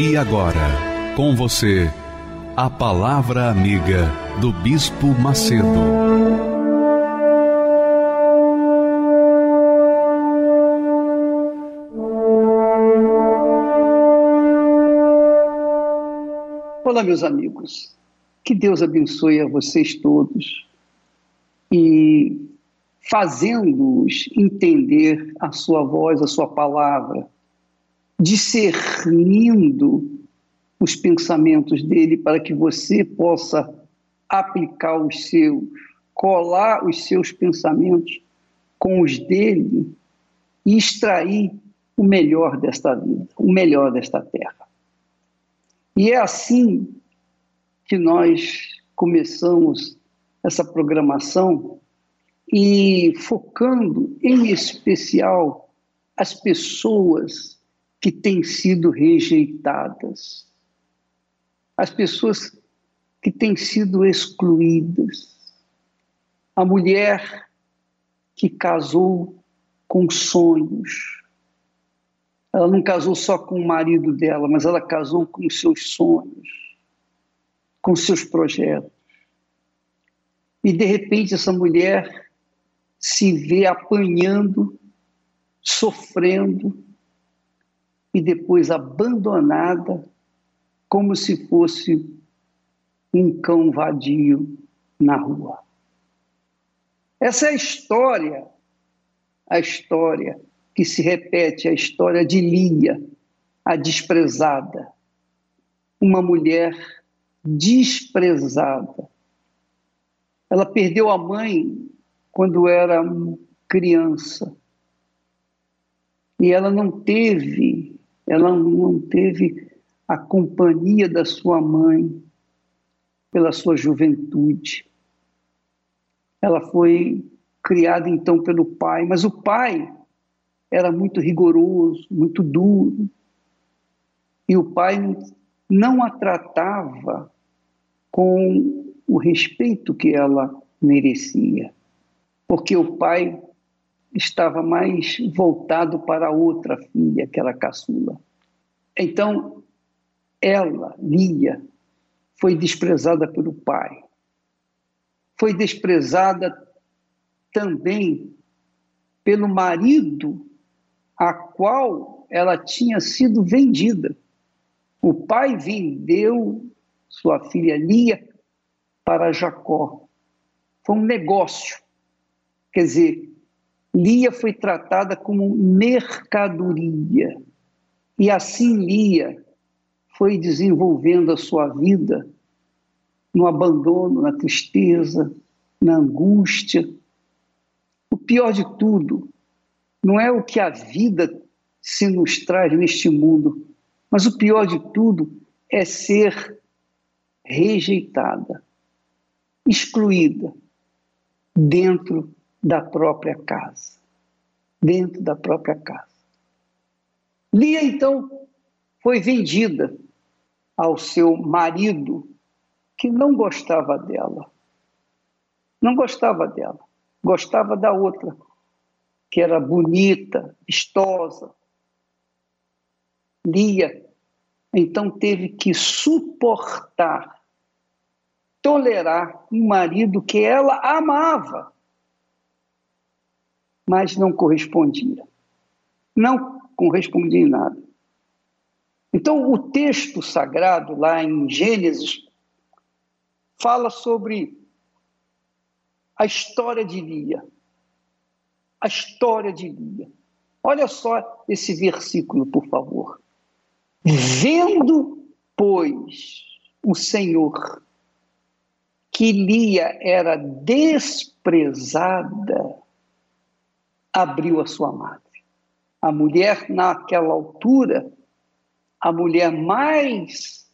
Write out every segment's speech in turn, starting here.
E agora, com você, a Palavra Amiga do Bispo Macedo. Olá, meus amigos. Que Deus abençoe a vocês todos e fazendo-os entender a sua voz, a sua palavra, discernindo os pensamentos dele para que você possa aplicar os seus, colar os seus pensamentos com os dele e extrair o melhor desta vida, o melhor desta terra. E é assim que nós começamos essa programação e focando em especial as pessoas que têm sido rejeitadas as pessoas que têm sido excluídas, a mulher que casou com sonhos. Ela não casou só com o marido dela, mas ela casou com seus sonhos, com seus projetos. E de repente essa mulher se vê apanhando, sofrendo e depois abandonada como se fosse um cão vadio na rua. Essa é a história, a história que se repete, a história de Lia, a desprezada, uma mulher desprezada. Ela perdeu a mãe quando era criança. E ela não teve, ela não teve a companhia da sua mãe pela sua juventude. Ela foi criada então pelo pai, mas o pai era muito rigoroso, muito duro. E o pai não a tratava com o respeito que ela merecia, porque o pai estava mais voltado para a outra filha, que era a caçula. Então, ela, Lia, foi desprezada pelo pai. Foi desprezada também pelo marido a qual ela tinha sido vendida. O pai vendeu sua filha Lia para Jacó. Foi um negócio. Quer dizer, Lia foi tratada como mercadoria. E assim Lia foi desenvolvendo a sua vida no abandono, na tristeza, na angústia. O pior de tudo não é o que a vida se nos traz neste mundo, mas o pior de tudo é ser rejeitada, excluída dentro da própria casa. Dentro da própria casa. Lia, então, foi vendida ao seu marido que não gostava dela. Não gostava dela, gostava da outra, que era bonita, vistosa. Lia, então teve que suportar, tolerar um marido que ela amava, mas não correspondia. Não correspondia em nada. Então, o texto sagrado, lá em Gênesis, fala sobre a história de Lia. A história de Lia. Olha só esse versículo, por favor. Vendo, pois, o Senhor que Lia era desprezada, abriu a sua madre. A mulher, naquela altura, a mulher mais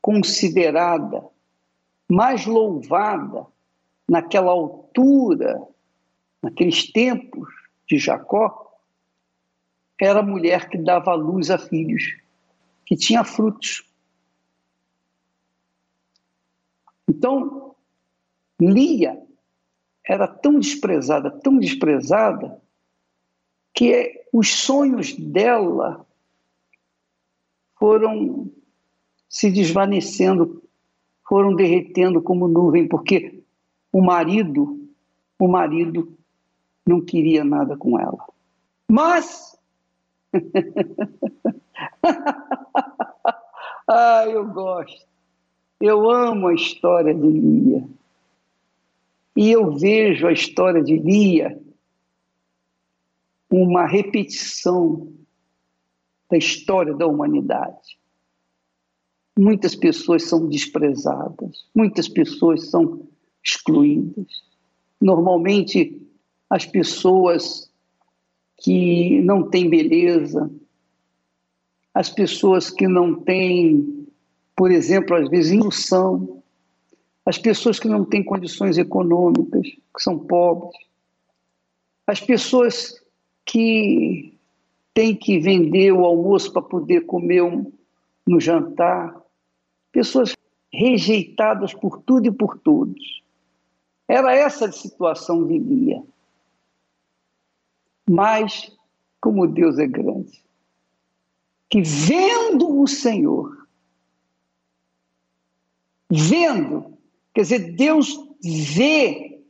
considerada, mais louvada, naquela altura, naqueles tempos de Jacó, era a mulher que dava luz a filhos, que tinha frutos. Então, Lia era tão desprezada, tão desprezada, que os sonhos dela foram se desvanecendo, foram derretendo como nuvem, porque o marido, o marido não queria nada com ela. Mas ah, eu gosto. Eu amo a história de Lia. E eu vejo a história de Lia uma repetição da história da humanidade. Muitas pessoas são desprezadas, muitas pessoas são excluídas. Normalmente, as pessoas que não têm beleza, as pessoas que não têm, por exemplo, às vezes, instrução, as pessoas que não têm condições econômicas, que são pobres, as pessoas que têm que vender o almoço para poder comer um, no jantar, pessoas rejeitadas por tudo e por todos. Era essa a situação de Lia. Mas, como Deus é grande, que vendo o Senhor, vendo Quer dizer, Deus vê,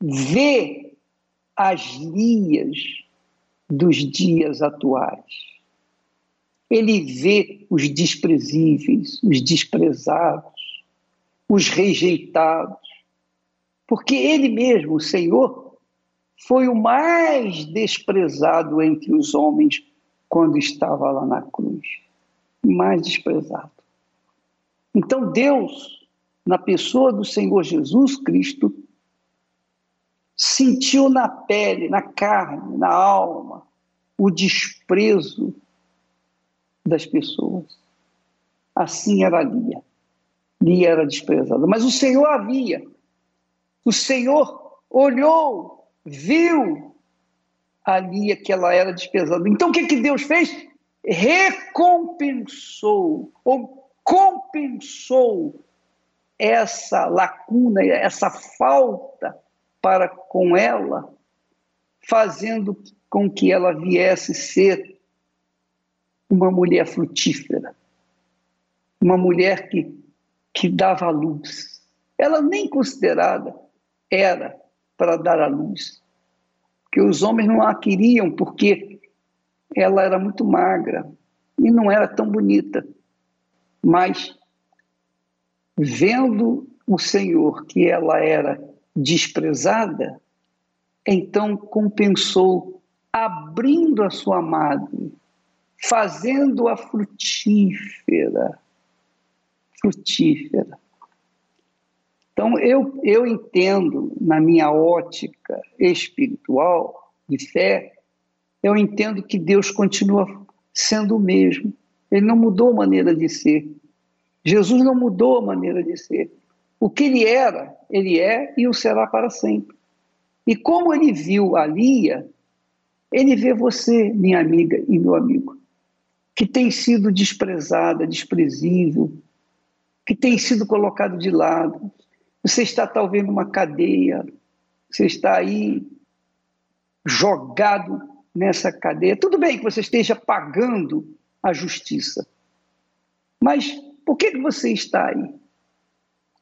vê as lias dos dias atuais. Ele vê os desprezíveis, os desprezados, os rejeitados. Porque ele mesmo, o Senhor, foi o mais desprezado entre os homens quando estava lá na cruz. Mais desprezado. Então Deus na pessoa do Senhor Jesus Cristo, sentiu na pele, na carne, na alma, o desprezo das pessoas. Assim era Lia. Lia era desprezada. Mas o Senhor havia. O Senhor olhou, viu a Lia que ela era desprezada. Então o que, que Deus fez? Recompensou, ou compensou essa lacuna, essa falta para com ela, fazendo com que ela viesse ser uma mulher frutífera, uma mulher que, que dava luz. Ela nem considerada era para dar a luz, que os homens não a queriam porque ela era muito magra e não era tão bonita, mas vendo o Senhor que ela era desprezada, então compensou abrindo a sua madre, fazendo-a frutífera. Frutífera. Então, eu, eu entendo, na minha ótica espiritual, de fé, eu entendo que Deus continua sendo o mesmo. Ele não mudou a maneira de ser. Jesus não mudou a maneira de ser. O que ele era, ele é e o será para sempre. E como ele viu a Lia, ele vê você, minha amiga e meu amigo, que tem sido desprezada, desprezível, que tem sido colocado de lado. Você está talvez numa cadeia, você está aí jogado nessa cadeia. Tudo bem que você esteja pagando a justiça, mas por que, que você está aí?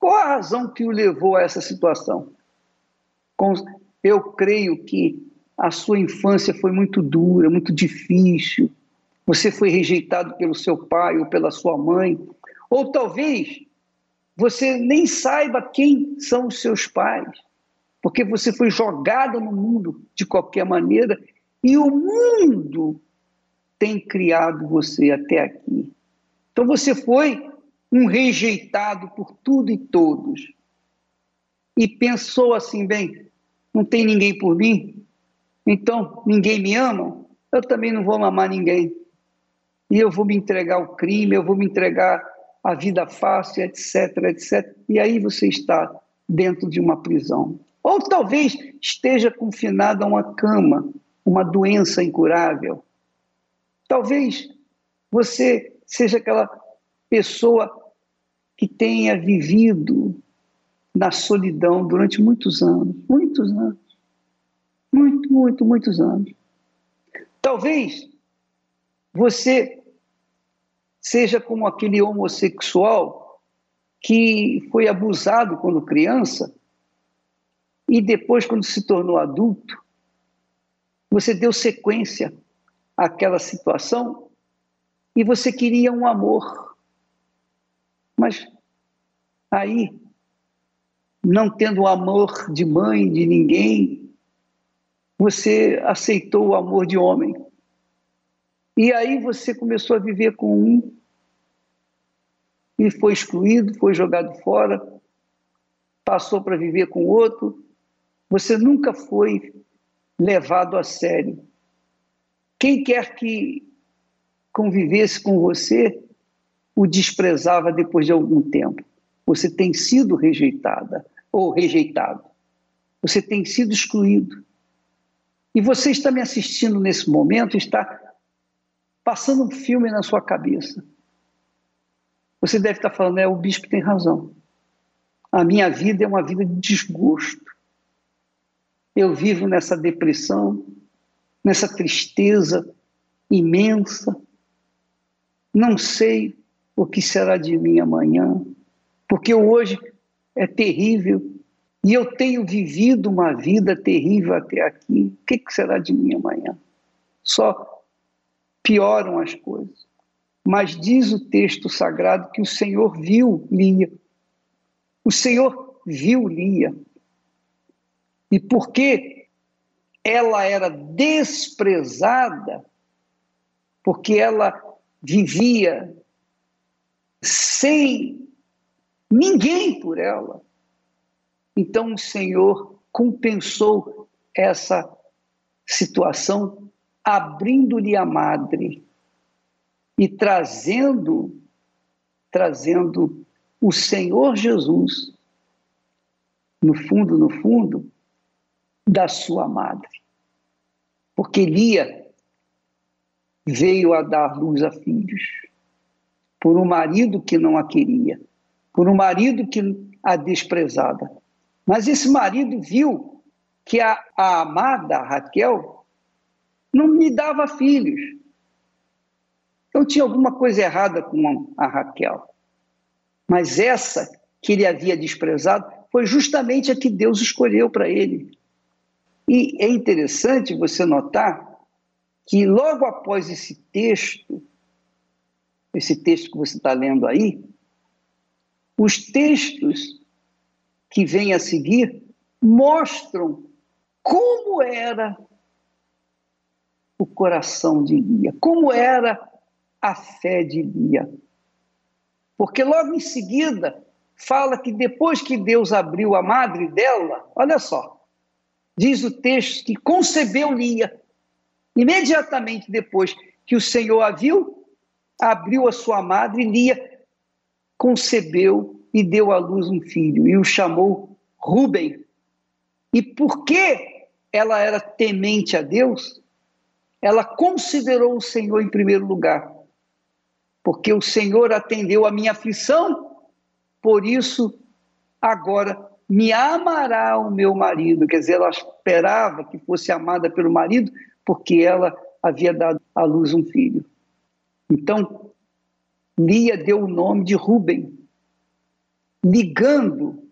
Qual a razão que o levou a essa situação? Eu creio que a sua infância foi muito dura, muito difícil. Você foi rejeitado pelo seu pai ou pela sua mãe. Ou talvez você nem saiba quem são os seus pais, porque você foi jogada no mundo de qualquer maneira e o mundo tem criado você até aqui. Então você foi um rejeitado por tudo e todos. E pensou assim: bem, não tem ninguém por mim, então ninguém me ama. eu também não vou mamar ninguém. E eu vou me entregar ao crime, eu vou me entregar à vida fácil, etc, etc. E aí você está dentro de uma prisão. Ou talvez esteja confinado a uma cama, uma doença incurável. Talvez você seja aquela pessoa que tenha vivido na solidão durante muitos anos, muitos anos. Muito, muito, muitos anos. Talvez você seja como aquele homossexual que foi abusado quando criança e depois, quando se tornou adulto, você deu sequência àquela situação e você queria um amor. Mas aí, não tendo o amor de mãe, de ninguém, você aceitou o amor de homem. E aí você começou a viver com um e foi excluído, foi jogado fora, passou para viver com outro. Você nunca foi levado a sério. Quem quer que convivesse com você o desprezava depois de algum tempo. Você tem sido rejeitada ou rejeitado. Você tem sido excluído. E você está me assistindo nesse momento, está passando um filme na sua cabeça. Você deve estar falando, é, o bispo tem razão. A minha vida é uma vida de desgosto. Eu vivo nessa depressão, nessa tristeza imensa. Não sei o que será de mim amanhã, porque hoje é terrível e eu tenho vivido uma vida terrível até aqui. O que, será de mim amanhã? Só pioram as coisas. Mas diz o texto sagrado que o Senhor viu Lia. O Senhor viu Lia. E porque ela era desprezada, porque ela vivia sem ninguém por ela, então o Senhor compensou essa situação abrindo-lhe a madre e trazendo trazendo o Senhor Jesus no fundo, no fundo da sua madre. Porque Lia veio a dar luz a filhos por um marido que não a queria, por um marido que a desprezava. Mas esse marido viu que a, a amada Raquel não me dava filhos. Então tinha alguma coisa errada com a Raquel. Mas essa que ele havia desprezado foi justamente a que Deus escolheu para ele. E é interessante você notar que logo após esse texto, esse texto que você está lendo aí, os textos que vem a seguir mostram como era o coração de Lia, como era a fé de Lia. Porque logo em seguida fala que depois que Deus abriu a madre dela, olha só, diz o texto que concebeu Lia. Imediatamente depois que o Senhor a viu, abriu a sua madre, Lia concebeu e deu à luz um filho e o chamou Ruben. E porque ela era temente a Deus, ela considerou o Senhor em primeiro lugar. Porque o Senhor atendeu a minha aflição, por isso agora me amará o meu marido. Quer dizer, ela esperava que fosse amada pelo marido, porque ela havia dado à luz um filho. Então, Lia deu o nome de Ruben, ligando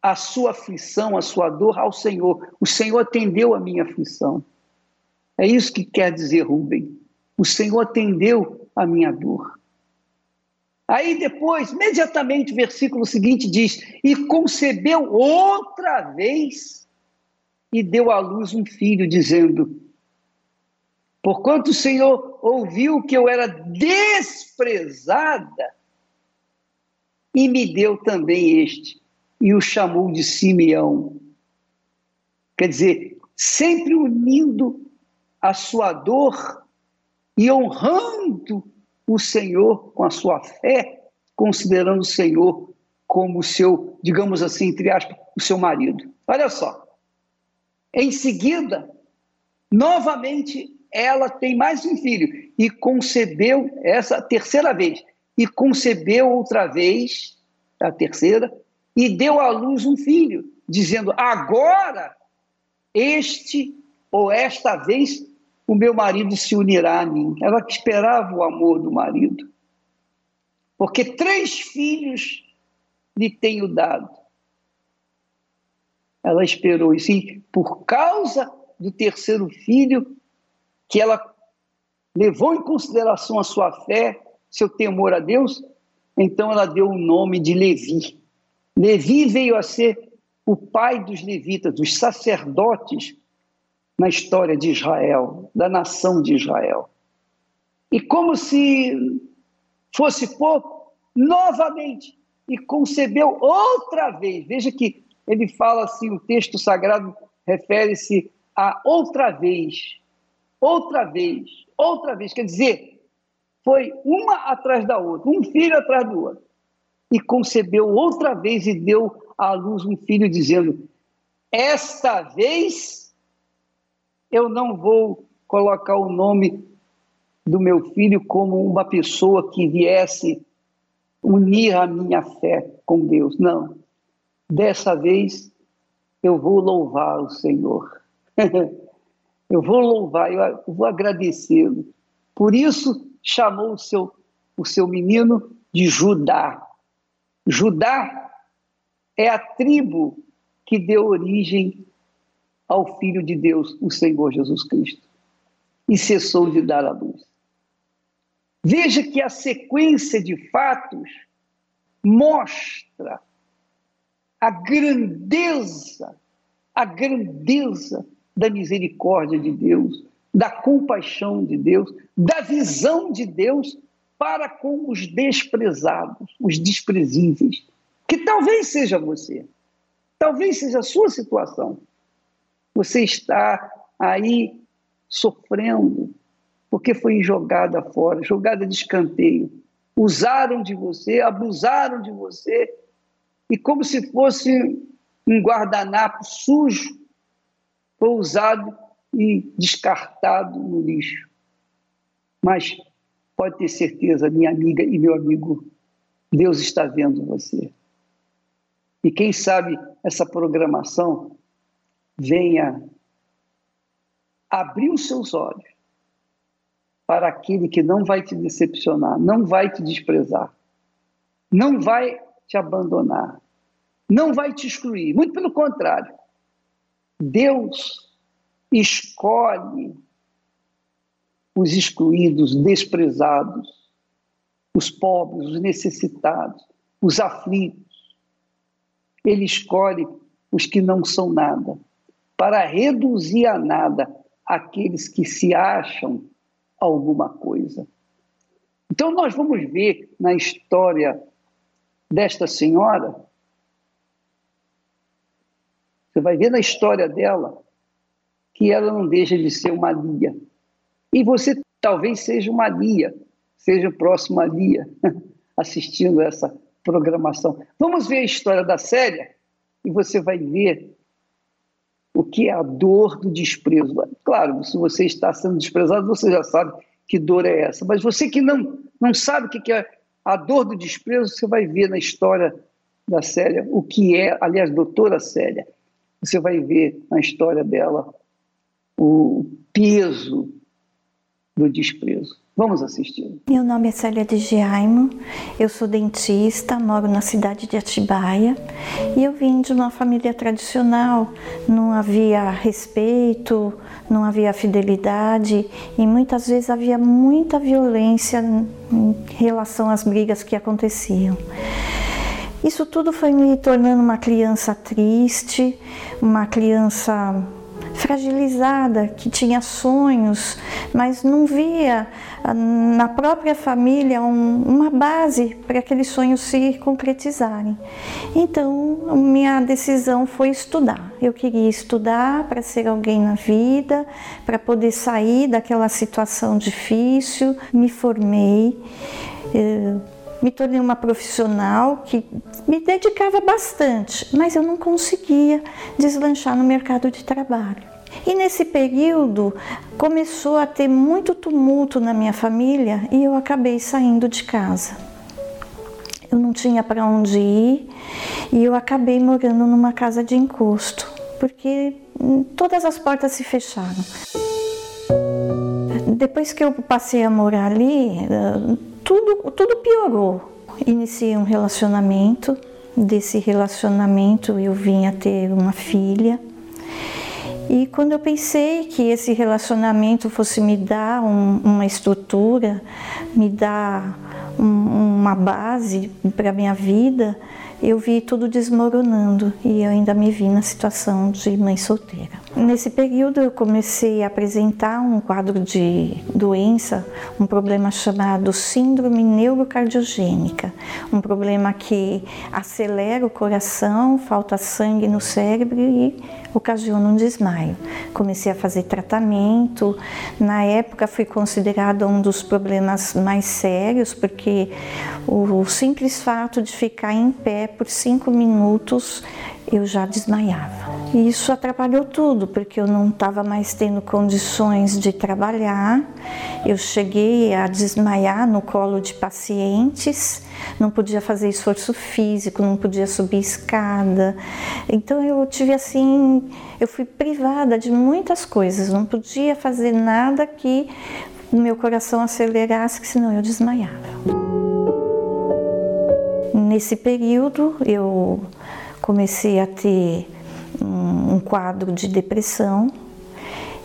a sua aflição, a sua dor ao Senhor. O Senhor atendeu a minha aflição. É isso que quer dizer Rubem. O Senhor atendeu a minha dor. Aí depois, imediatamente, o versículo seguinte diz: E concebeu outra vez e deu à luz um filho, dizendo: Porquanto o Senhor ouviu que eu era desprezada, e me deu também este, e o chamou de Simeão. Quer dizer, sempre unindo a sua dor e honrando o Senhor com a sua fé, considerando o Senhor como o seu, digamos assim, entre aspas, o seu marido. Olha só. Em seguida, novamente ela tem mais um filho e concebeu essa terceira vez e concebeu outra vez a terceira e deu à luz um filho, dizendo: agora este ou esta vez o meu marido se unirá a mim. Ela esperava o amor do marido, porque três filhos lhe tenho dado. Ela esperou isso e por causa do terceiro filho que ela levou em consideração a sua fé, seu temor a Deus, então ela deu o nome de Levi. Levi veio a ser o pai dos levitas, dos sacerdotes na história de Israel, da nação de Israel. E como se fosse pouco, novamente, e concebeu outra vez. Veja que ele fala assim, o texto sagrado refere-se a outra vez, outra vez, outra vez. Quer dizer, foi uma atrás da outra, um filho atrás do outro. E concebeu outra vez e deu à luz um filho, dizendo: Esta vez eu não vou colocar o nome do meu filho como uma pessoa que viesse unir a minha fé com Deus. Não. Dessa vez eu vou louvar o Senhor. eu vou louvar, eu vou agradecê-lo. Por isso chamou o seu, o seu menino de Judá. Judá é a tribo que deu origem ao Filho de Deus, o Senhor Jesus Cristo, e cessou de dar a luz. Veja que a sequência de fatos mostra a grandeza, a grandeza da misericórdia de Deus, da compaixão de Deus, da visão de Deus para com os desprezados, os desprezíveis, que talvez seja você, talvez seja a sua situação. Você está aí sofrendo porque foi jogada fora, jogada de escanteio. Usaram de você, abusaram de você, e como se fosse um guardanapo sujo, foi usado e descartado no lixo. Mas pode ter certeza, minha amiga e meu amigo, Deus está vendo você. E quem sabe essa programação venha abrir os seus olhos para aquele que não vai te decepcionar, não vai te desprezar, não vai te abandonar, não vai te excluir. Muito pelo contrário. Deus escolhe os excluídos, desprezados, os pobres, os necessitados, os aflitos. Ele escolhe os que não são nada, para reduzir a nada aqueles que se acham alguma coisa. Então, nós vamos ver na história desta senhora, você vai ver na história dela, que ela não deixa de ser uma Lia. E você talvez seja uma Lia, seja o próximo Lia, assistindo essa programação. Vamos ver a história da Célia e você vai ver o que é a dor do desprezo. Claro, se você está sendo desprezado, você já sabe que dor é essa. Mas você que não, não sabe o que é a dor do desprezo, você vai ver na história da Célia o que é, aliás, doutora Célia, você vai ver na história dela o peso do desprezo. Vamos assistir. Meu nome é Célia de Giaimo, eu sou dentista, moro na cidade de Atibaia e eu vim de uma família tradicional. Não havia respeito, não havia fidelidade e muitas vezes havia muita violência em relação às brigas que aconteciam. Isso tudo foi me tornando uma criança triste, uma criança fragilizada, que tinha sonhos, mas não via ah, na própria família um, uma base para aqueles sonhos se concretizarem. Então, minha decisão foi estudar. Eu queria estudar para ser alguém na vida, para poder sair daquela situação difícil. Me formei. Eh, me tornei uma profissional que me dedicava bastante, mas eu não conseguia deslanchar no mercado de trabalho. E nesse período começou a ter muito tumulto na minha família e eu acabei saindo de casa. Eu não tinha para onde ir e eu acabei morando numa casa de encosto, porque todas as portas se fecharam. Depois que eu passei a morar ali, tudo, tudo piorou. Iniciei um relacionamento, desse relacionamento eu vim a ter uma filha. E quando eu pensei que esse relacionamento fosse me dar um, uma estrutura, me dar um, uma base para a minha vida, eu vi tudo desmoronando e eu ainda me vi na situação de mãe solteira. Nesse período eu comecei a apresentar um quadro de doença, um problema chamado síndrome neurocardiogênica, um problema que acelera o coração, falta sangue no cérebro e ocasiona um desmaio. Comecei a fazer tratamento. Na época fui considerado um dos problemas mais sérios, porque o simples fato de ficar em pé por cinco minutos eu já desmaiava. E isso atrapalhou tudo, porque eu não estava mais tendo condições de trabalhar. Eu cheguei a desmaiar no colo de pacientes, não podia fazer esforço físico, não podia subir escada. Então eu tive assim, eu fui privada de muitas coisas, não podia fazer nada que o meu coração acelerasse, senão eu desmaiava. Nesse período eu comecei a ter um, um quadro de depressão.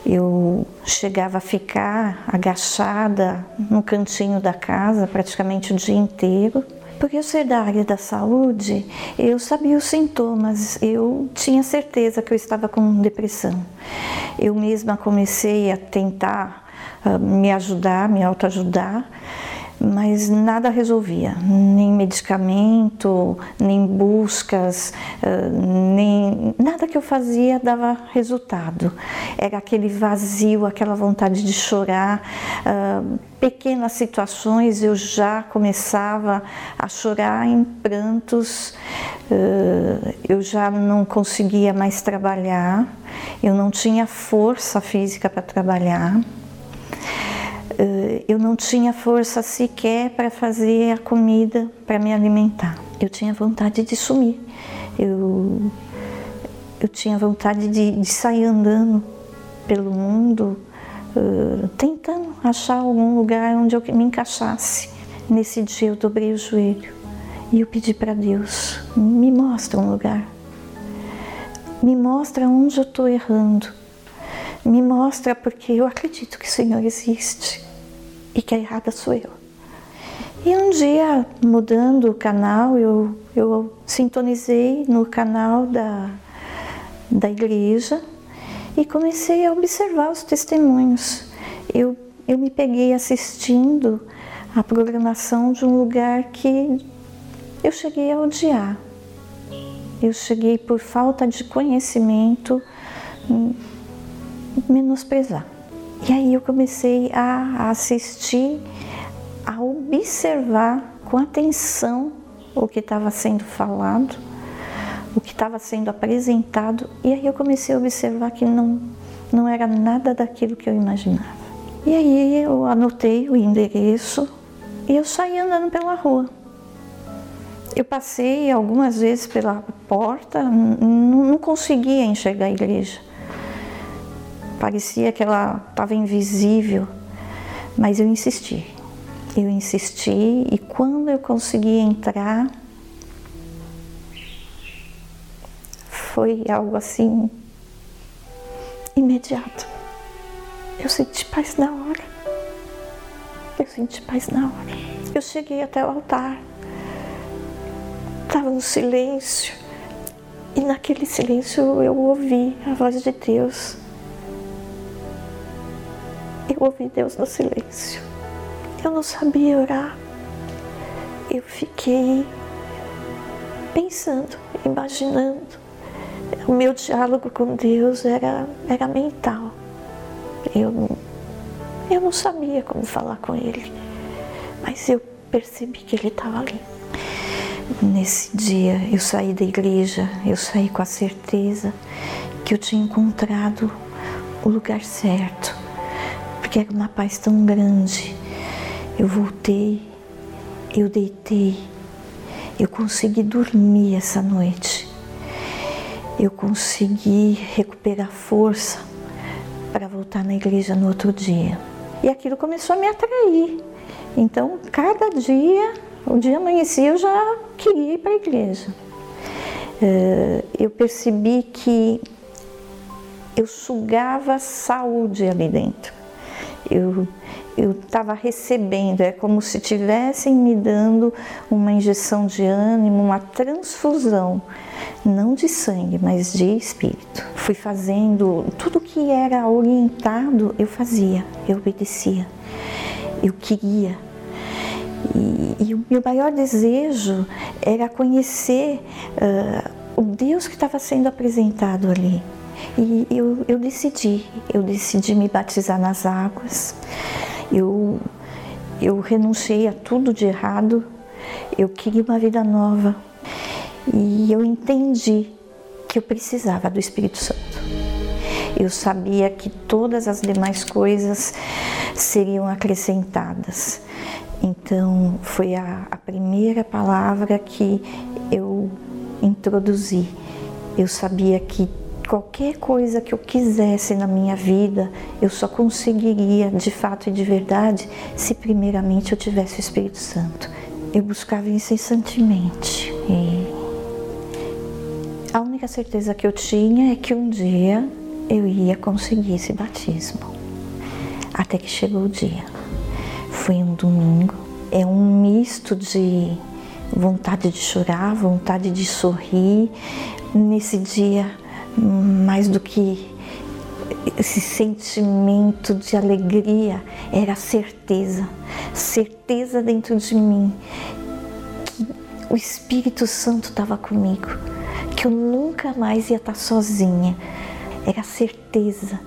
Eu chegava a ficar agachada no cantinho da casa praticamente o dia inteiro. Porque eu ser da área da saúde, eu sabia os sintomas, eu tinha certeza que eu estava com depressão. Eu mesma comecei a tentar uh, me ajudar, me autoajudar mas nada resolvia, nem medicamento, nem buscas, eh, nem nada que eu fazia dava resultado. Era aquele vazio, aquela vontade de chorar. Eh, pequenas situações eu já começava a chorar em prantos, eh, eu já não conseguia mais trabalhar, eu não tinha força física para trabalhar. Eh, eu não tinha força sequer para fazer a comida para me alimentar. Eu tinha vontade de sumir. Eu, eu tinha vontade de, de sair andando pelo mundo, uh, tentando achar algum lugar onde eu me encaixasse. Nesse dia eu dobrei o joelho e eu pedi para Deus: me mostra um lugar. Me mostra onde eu estou errando me mostra porque eu acredito que o Senhor existe e que a errada sou eu. E um dia, mudando o canal, eu, eu sintonizei no canal da, da igreja e comecei a observar os testemunhos. Eu, eu me peguei assistindo a programação de um lugar que eu cheguei a odiar. Eu cheguei por falta de conhecimento menosprezar. E aí eu comecei a assistir, a observar com atenção o que estava sendo falado, o que estava sendo apresentado, e aí eu comecei a observar que não, não era nada daquilo que eu imaginava. E aí eu anotei o endereço e eu saí andando pela rua. Eu passei algumas vezes pela porta, não, conseguia enxergar a igreja parecia que ela estava invisível, mas eu insisti. Eu insisti e quando eu consegui entrar, foi algo assim imediato. Eu senti paz na hora. Eu senti paz na hora. Eu cheguei até o altar. Estava no silêncio. E naquele silêncio eu ouvi a voz de Deus eu ouvi Deus no silêncio. Eu não sabia orar. Eu fiquei pensando, imaginando. O meu diálogo com Deus era, era mental. Eu, eu não sabia como falar com Ele, mas eu percebi que Ele estava ali. Nesse dia eu saí da igreja, eu saí com a certeza que eu tinha encontrado o lugar certo, porque era uma paz tão grande. Eu voltei, eu deitei, eu consegui dormir essa noite, eu consegui recuperar força para voltar na igreja no outro dia. E aquilo começou a me atrair. Então, cada dia, o dia amanhecia, eu já queria ir para a igreja. Eh, eu percebi que eu sugava saúde ali dentro. Eu eu estava recebendo, é como se tivessem me dando uma injeção de ânimo, uma transfusão, não de sangue, mas de espírito. Fui fazendo tudo que era orientado, eu fazia, eu obedecia, eu queria. E, e o meu maior desejo era conhecer uh, o Deus que estava sendo apresentado ali. E eu, eu decidi, eu decidi me batizar nas águas. Eu, eu renunciei a tudo de errado. Eu queria uma vida nova. E eu entendi que eu precisava do Espírito Santo. Eu sabia que todas as demais coisas seriam acrescentadas. Então, foi a, a primeira palavra que eu introduzi. Eu sabia que qualquer coisa que eu quisesse na minha vida, eu só conseguiria de fato e de verdade se primeiramente eu tivesse o Espírito Santo. Eu buscava incessantemente. E a única certeza que eu tinha é que um dia eu ia conseguir esse batismo. Até que chegou o dia. Foi um domingo. É um misto de vontade de chorar, vontade de sorrir. Nesse dia mais do que esse sentimento de alegria, era a certeza, certeza dentro de mim que o Espírito Santo estava comigo, que eu nunca mais ia estar sozinha. Era a certeza,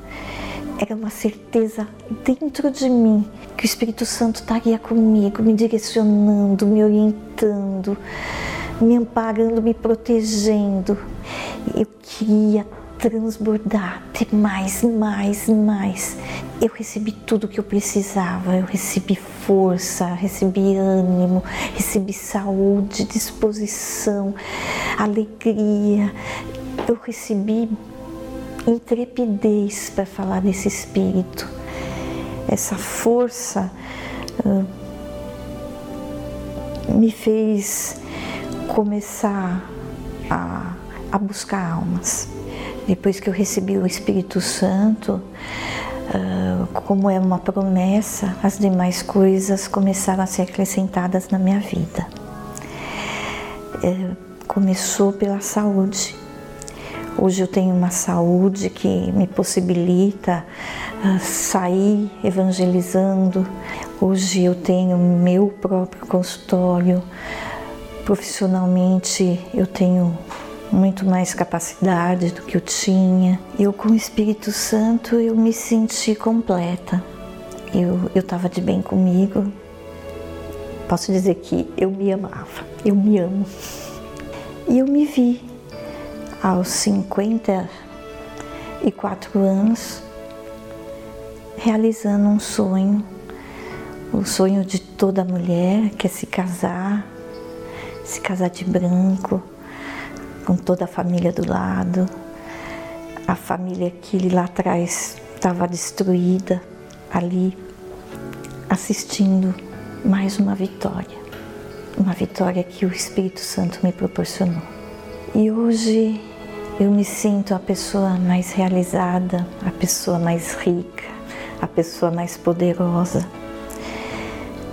era uma certeza dentro de mim que o Espírito Santo estaria comigo, me direcionando, me orientando, me amparando, me protegendo eu queria transbordar, ter mais, mais, mais. Eu recebi tudo o que eu precisava, eu recebi força, recebi ânimo, recebi saúde, disposição, alegria. Eu recebi intrepidez para falar desse espírito, essa força uh, me fez começar a a buscar almas. Depois que eu recebi o Espírito Santo, ah, como é uma promessa, as demais coisas começaram a ser acrescentadas na minha vida. É, começou pela saúde. Hoje eu tenho uma saúde que me possibilita ah, sair evangelizando. Hoje eu tenho meu próprio consultório. Profissionalmente eu tenho muito mais capacidade do que eu tinha. Eu com o Espírito Santo eu me senti completa. Eu eu estava de bem comigo. Posso dizer que eu me amava. Eu me amo. E eu me vi aos 54 anos realizando um sonho, o sonho de toda mulher que é se casar, se casar de branco, com toda a família do lado, a família que lá atrás estava destruída, ali assistindo mais uma vitória, uma vitória que o Espírito Santo me proporcionou. E hoje eu me sinto a pessoa mais realizada, a pessoa mais rica, a pessoa mais poderosa,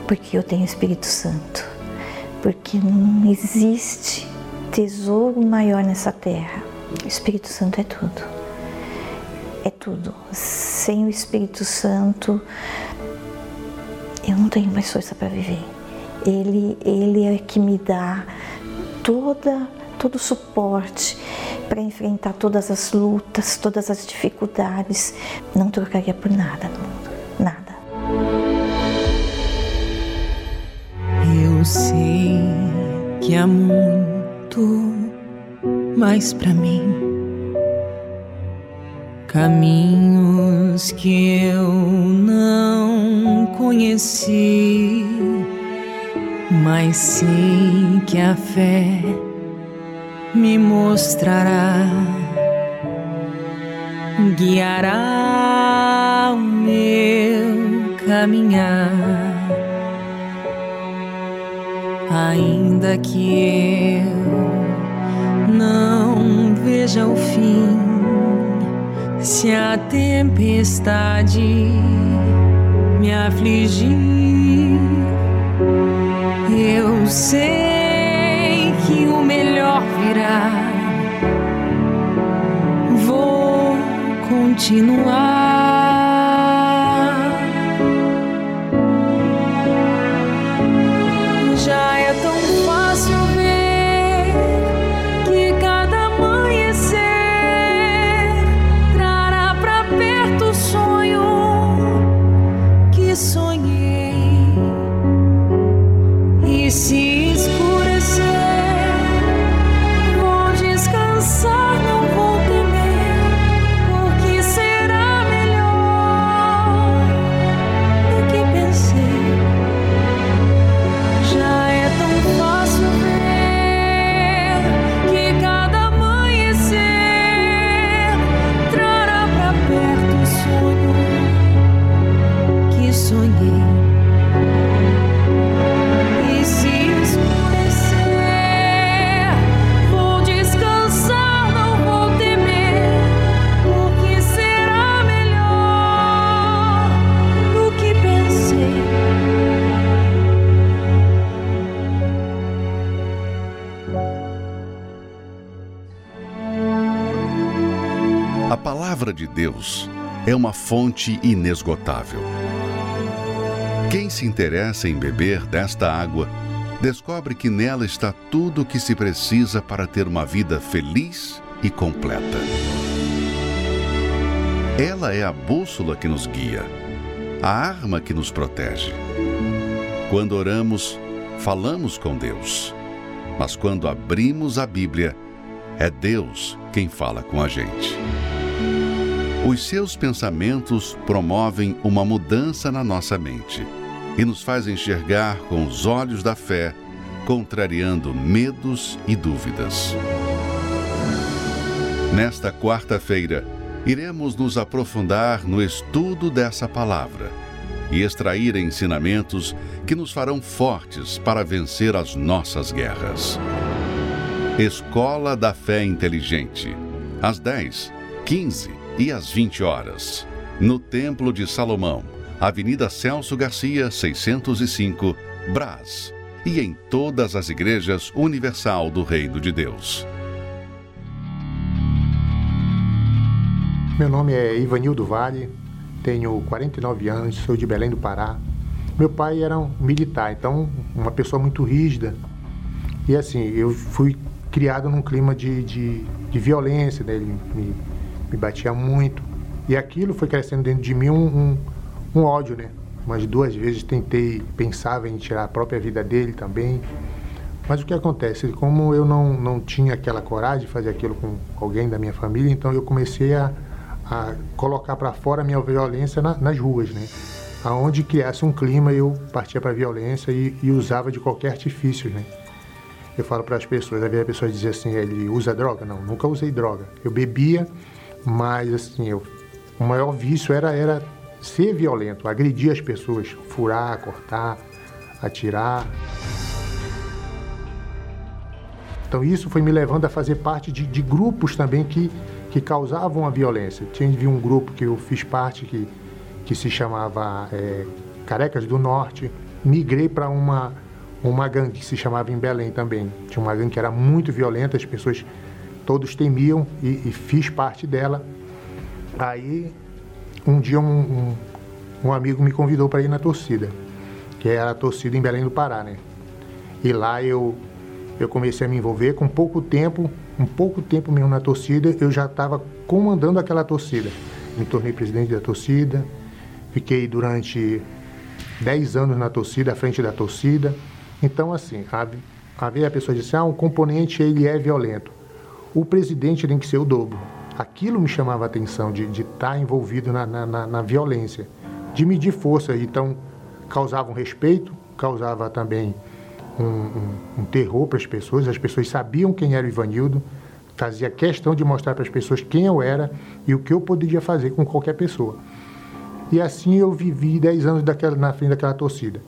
porque eu tenho o Espírito Santo, porque não existe tesouro maior nessa terra. O Espírito Santo é tudo. É tudo. sem o Espírito Santo, eu não tenho mais força para viver. Ele, ele é que me dá toda, todo o suporte para enfrentar todas as lutas, todas as dificuldades. Não trocaria por nada no mundo, que há muito mais para mim. Caminhos que eu não conheci, mas sei que a fé me mostrará, guiará o meu caminhar, ainda que eu não veja o fim se a tempestade me afligir, eu sei que o melhor virá. Vou continuar. É uma fonte inesgotável. Quem se interessa em beber desta água descobre que nela está tudo o que se precisa para ter uma vida feliz e completa. Ela é a bússola que nos guia, a arma que nos protege. Quando oramos, falamos com Deus, mas quando abrimos a Bíblia, é Deus quem fala com a gente. Os seus pensamentos promovem uma mudança na nossa mente e nos faz enxergar com os olhos da fé, contrariando medos e dúvidas. Nesta quarta-feira, iremos nos aprofundar no estudo dessa palavra e extrair ensinamentos que nos farão fortes para vencer as nossas guerras. Escola da Fé Inteligente, às 10, 15 e às 20 horas, no Templo de Salomão, Avenida Celso Garcia, 605, Brás, e em todas as igrejas universal do Reino de Deus. Meu nome é Ivanildo Vale, tenho 49 anos, sou de Belém do Pará. Meu pai era um militar, então uma pessoa muito rígida. E assim, eu fui criado num clima de, de, de violência, né? ele me me batia muito. E aquilo foi crescendo dentro de mim um, um, um ódio, né? Umas duas vezes tentei, pensava em tirar a própria vida dele também. Mas o que acontece? Como eu não, não tinha aquela coragem de fazer aquilo com alguém da minha família, então eu comecei a, a colocar para fora a minha violência na, nas ruas, né? Aonde criasse um clima, eu partia para a violência e, e, usava de qualquer artifício, né? Eu falo para as pessoas, às vezes a pessoa dizia assim, ele usa droga? Não, nunca usei droga. Eu bebia, mas, assim, eu, o maior vício era, era ser violento, agredir as pessoas, furar, cortar, atirar. Então, isso foi me levando a fazer parte de, de grupos também que, que causavam a violência. Tinha um grupo que eu fiz parte que, que se chamava é, Carecas do Norte. Migrei para uma, uma gangue que se chamava em Belém também. Tinha uma gangue que era muito violenta, as pessoas todos temiam e, e fiz parte dela. Aí um dia um, um, um amigo me convidou para ir na torcida, que era a torcida em Belém do Pará, né? E lá eu, eu comecei a me envolver com pouco tempo, um pouco tempo mesmo na torcida, eu já estava comandando aquela torcida. Me tornei presidente da torcida, fiquei durante 10 anos na torcida, à frente da torcida. Então, assim, a, a, a pessoa disse, ah, um componente ele é violento. O presidente tem que ser o dobro. Aquilo me chamava a atenção, de estar tá envolvido na, na, na, violência, de medir força. Então, causava um respeito, causava também um, um, um terror para as pessoas. As pessoas sabiam quem era o Ivanildo, fazia questão de mostrar para as pessoas quem eu era e o que eu poderia fazer com qualquer pessoa. E assim eu vivi 10 anos daquela, na frente daquela torcida.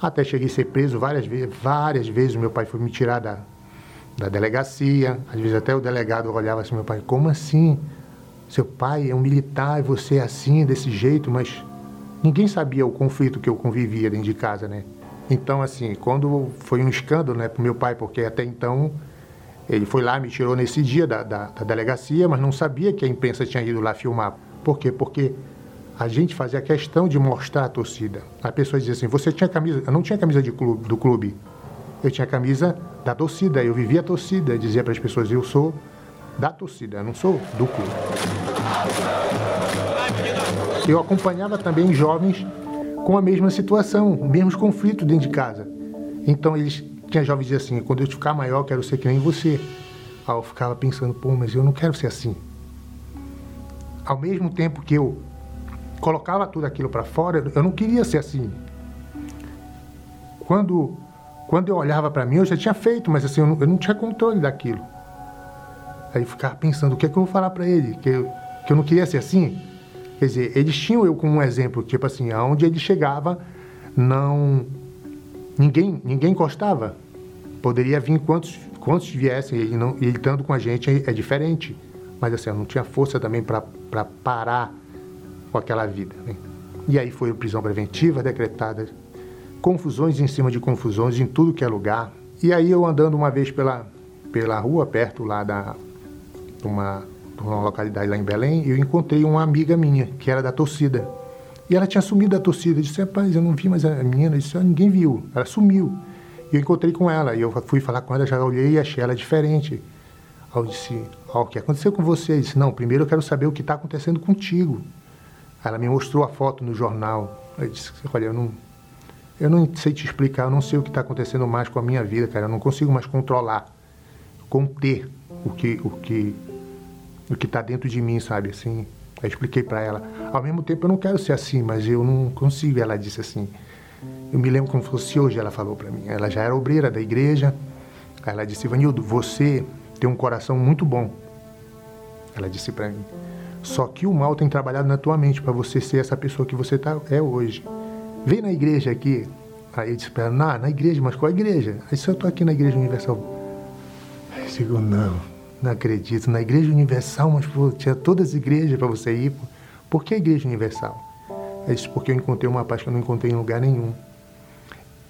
Até cheguei a ser preso várias vezes, várias vezes meu pai foi me tirar da, da delegacia. Às vezes até o delegado olhava assim, meu pai, como assim? Seu pai é um militar e você é assim, desse jeito, mas ninguém sabia o conflito que eu convivia dentro de casa, né? Então, assim, quando foi um escândalo, né, pro meu pai, porque até então ele foi lá, me tirou nesse dia da, da, da delegacia, mas não sabia que a imprensa tinha ido lá filmar. Por quê? Porque a gente fazia questão de mostrar a torcida. A pessoa dizia assim: você tinha camisa? Eu não tinha camisa de clube, do clube. Eu tinha camisa da torcida. Eu vivia a torcida. Dizia para as pessoas: eu sou da torcida, não sou do clube. Eu acompanhava também jovens com a mesma situação, mesmos conflitos dentro de casa. Então eles tinha jovens que diziam assim: quando eu ficar maior, eu quero ser que nem você. Aí eu ficava pensando: pô, mas eu não quero ser assim. Ao mesmo tempo que eu colocava tudo aquilo para fora, eu não queria ser assim. Quando, quando eu olhava para mim, eu já tinha feito, mas assim, eu não, eu não, tinha controle daquilo. Aí eu ficava pensando, o que é que eu vou falar para ele? Que eu, que eu não queria ser assim? Quer dizer, eles tinham eu como um exemplo, tipo assim, aonde ele chegava, não... Ninguém, ninguém encostava. Poderia vir quantos, quantos viessem, ele, não, ele estando com a gente é, é diferente. Mas assim, eu não tinha força também para parar com aquela vida. Né? E aí foi prisão preventiva decretada, confusões em cima de confusões em tudo que é lugar. E aí eu andando uma vez pela, pela rua, perto lá da uma, uma localidade lá em Belém, eu encontrei uma amiga minha, que era da torcida. E ela tinha sumido da torcida. Eu disse, rapaz, eu não vi mais a menina. Eu disse, ah, ninguém viu. Ela sumiu. E eu encontrei com ela. E eu fui falar com ela, já olhei e achei ela diferente. Aí eu disse, ah, o que aconteceu com você? Eu disse, não, primeiro eu quero saber o que está acontecendo contigo. Ela me mostrou a foto no jornal. Eu disse, olha, eu não, eu não sei te explicar, eu não sei o que está acontecendo mais com a minha vida, cara. Eu não consigo mais controlar, conter o que o que o que está dentro de mim, sabe? Assim, eu expliquei para ela. Ao mesmo tempo, eu não quero ser assim, mas eu não consigo. Ela disse assim. Eu me lembro como fosse hoje. Ela falou para mim. Ela já era obreira da igreja. Ela disse, Vanildo, você tem um coração muito bom. Ela disse para mim. Só que o mal tem trabalhado na tua mente para você ser essa pessoa que você tá, é hoje. Vem na igreja aqui. Aí eu disse para ela, na, na igreja, mas qual igreja? Aí se eu tô aqui na igreja universal. Aí eu digo, não, não acredito. Na igreja universal, mas pô, tinha todas as igrejas para você ir. Pô. Por que a igreja universal? Ela disse, porque eu encontrei uma paz que eu não encontrei em lugar nenhum.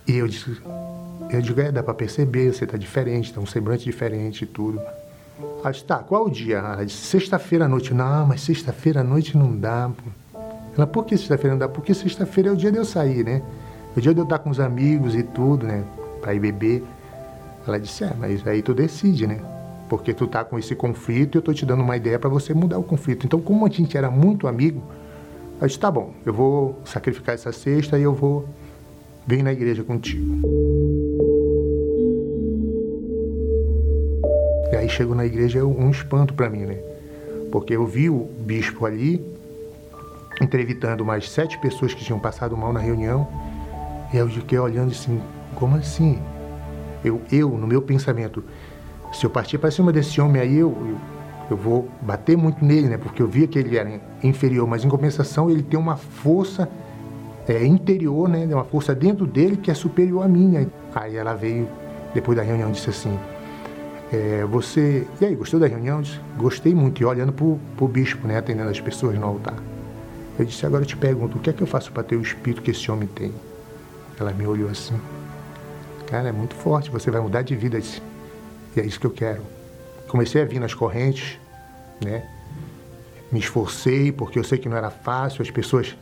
E eu disse, eu digo, é, dá para perceber, você tá diferente, tá um semblante diferente e tudo. Aí disse, tá, qual o dia? Ela disse, sexta-feira à noite. Não, mas sexta-feira à noite não dá. Pô. Ela, por que sexta-feira não dá? Porque sexta-feira é o dia de eu sair, né? É o dia de eu estar com os amigos e tudo, né? Pra ir beber. Ela disse, é, mas aí tu decide, né? Porque tu tá com esse conflito e eu tô te dando uma ideia para você mudar o conflito. Então, como a gente era muito amigo, eu disse, tá bom, eu vou sacrificar essa sexta e eu vou vir na igreja contigo. E aí chego na igreja é um espanto para mim, né? Porque eu vi o bispo ali entrevistando mais sete pessoas que tinham passado mal na reunião e eu fiquei olhando assim, como assim? Eu, eu no meu pensamento, se eu partir para cima desse homem aí, eu, eu, eu vou bater muito nele, né? Porque eu via que ele era inferior, mas em compensação ele tem uma força é, interior, né? Uma força dentro dele que é superior à minha. Aí ela veio, depois da reunião, disse assim: é, você. E aí, gostou da reunião? Disse, Gostei muito. E olhando para o bispo, né, atendendo as pessoas no altar. Eu disse: Agora eu te pergunto, o que é que eu faço para ter o espírito que esse homem tem? Ela me olhou assim. Cara, é muito forte, você vai mudar de vida. Disse, e é isso que eu quero. Comecei a vir nas correntes, né? me esforcei, porque eu sei que não era fácil, as pessoas,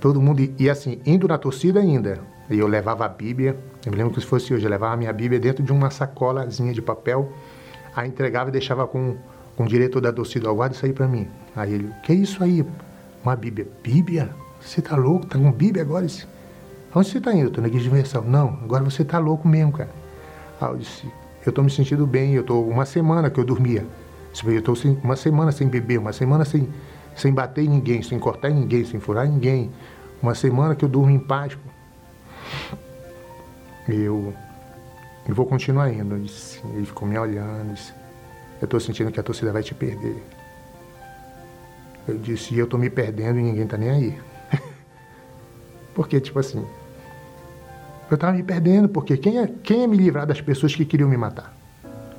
todo mundo, e assim, indo na torcida ainda. E eu levava a Bíblia, eu me lembro que se fosse hoje, eu levava a minha Bíblia dentro de uma sacolazinha de papel, aí entregava e deixava com, com o diretor da torcida, guarda isso aí para mim. Aí ele, que isso aí? Uma Bíblia. Bíblia? Você tá louco? Tá com Bíblia agora? Onde você tá indo? Tô na igreja universal. Não, agora você tá louco mesmo, cara. Aí eu disse, eu tô me sentindo bem, eu tô uma semana que eu dormia. Eu tô uma semana sem beber, uma semana sem, sem bater em ninguém, sem cortar em ninguém, sem furar em ninguém. Uma semana que eu durmo em paz. Eu, eu vou continuar indo. Ele ficou me olhando. Disse, eu estou sentindo que a torcida vai te perder. Eu disse, eu estou me perdendo e ninguém está nem aí. porque, tipo assim, eu estava me perdendo, porque quem é, quem é me livrar das pessoas que queriam me matar?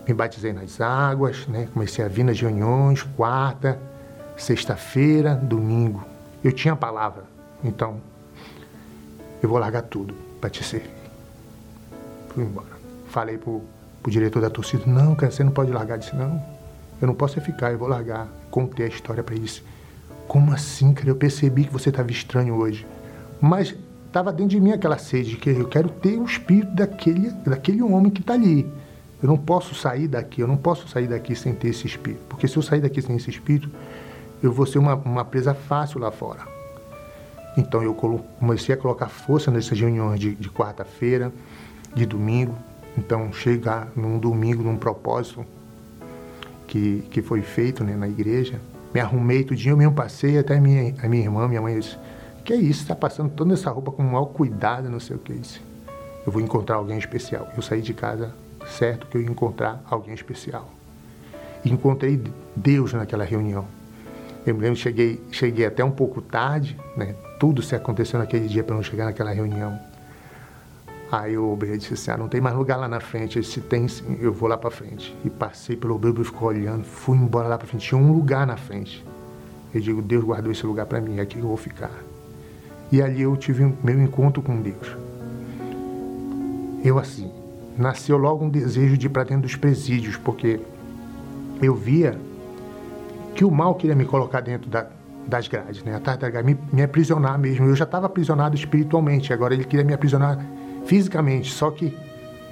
Me batizei nas águas, né? comecei a vir nas reuniões, quarta, sexta-feira, domingo. Eu tinha a palavra, então eu vou largar tudo para te servir. Fui embora. Falei pro, pro diretor da torcida, não, cara, você não pode largar. Disse, não, eu não posso ficar, eu vou largar. Contei a história para ele. Como assim, cara? Eu percebi que você estava estranho hoje. Mas estava dentro de mim aquela sede, que eu quero ter o espírito daquele, daquele homem que está ali. Eu não posso sair daqui, eu não posso sair daqui sem ter esse espírito. Porque se eu sair daqui sem esse espírito, eu vou ser uma, uma presa fácil lá fora. Então eu comecei a colocar força nessas reuniões de, de quarta-feira, de domingo. Então chegar num domingo, num propósito que, que foi feito né, na igreja, me arrumei tudinho, eu mesmo passei, até minha, a minha irmã, minha mãe disse, que é isso? Está passando toda essa roupa com o maior cuidado, não sei o que é isso. Eu vou encontrar alguém especial. Eu saí de casa certo que eu ia encontrar alguém especial. Encontrei Deus naquela reunião. Eu me lembro, cheguei, cheguei até um pouco tarde, né? Tudo se aconteceu naquele dia para não chegar naquela reunião. Aí o obreiro disse assim, ah, não tem mais lugar lá na frente. Eu disse, tem sim, eu vou lá para frente. E passei pelo obreiro, ficou olhando, fui embora lá para frente. Tinha um lugar na frente. Eu digo, Deus guardou esse lugar para mim, é aqui eu vou ficar. E ali eu tive meu encontro com Deus. Eu assim, nasceu logo um desejo de ir para dentro dos presídios, porque eu via que o mal queria me colocar dentro da, das grades, né? Da grade, me, me aprisionar mesmo. Eu já estava aprisionado espiritualmente, agora ele queria me aprisionar fisicamente. Só que,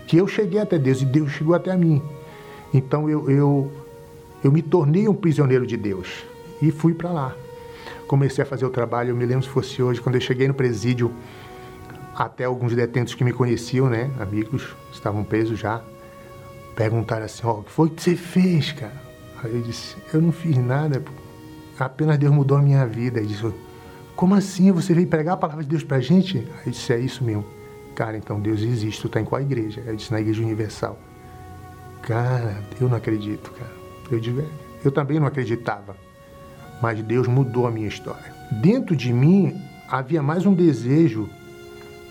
que eu cheguei até Deus e Deus chegou até mim. Então eu, eu, eu me tornei um prisioneiro de Deus e fui para lá comecei a fazer o trabalho. Eu me lembro se fosse hoje, quando eu cheguei no presídio, até alguns detentos que me conheciam, né, amigos, estavam presos já, perguntaram assim: Ó, oh, o que foi que você fez, cara? Aí eu disse: Eu não fiz nada, apenas Deus mudou a minha vida. Ele disse: Como assim? Você veio pregar a palavra de Deus pra gente? Aí eu disse: É isso mesmo. Cara, então Deus existe, tu tá em qual igreja? Eu disse: Na Igreja Universal. Cara, eu não acredito, cara. Eu digo: Eu também não acreditava mas Deus mudou a minha história. Dentro de mim havia mais um desejo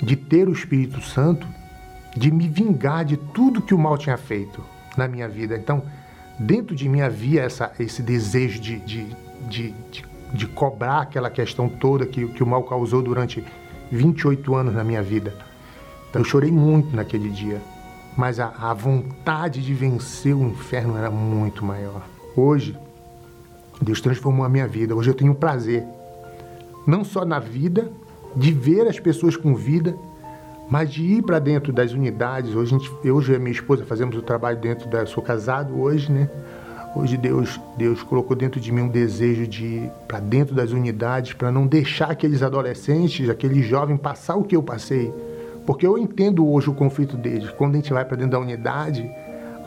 de ter o Espírito Santo, de me vingar de tudo que o mal tinha feito na minha vida. Então, dentro de mim havia essa, esse desejo de, de, de, de, de cobrar aquela questão toda que, que o mal causou durante 28 anos na minha vida. Então, eu chorei muito naquele dia, mas a, a vontade de vencer o inferno era muito maior. Hoje, Deus transformou a minha vida. Hoje eu tenho prazer, não só na vida, de ver as pessoas com vida, mas de ir para dentro das unidades. Hoje, a gente, eu e a minha esposa fazemos o trabalho dentro da. Sou casado hoje, né? Hoje Deus, Deus colocou dentro de mim um desejo de ir para dentro das unidades, para não deixar aqueles adolescentes, aqueles jovens passar o que eu passei. Porque eu entendo hoje o conflito deles. Quando a gente vai para dentro da unidade,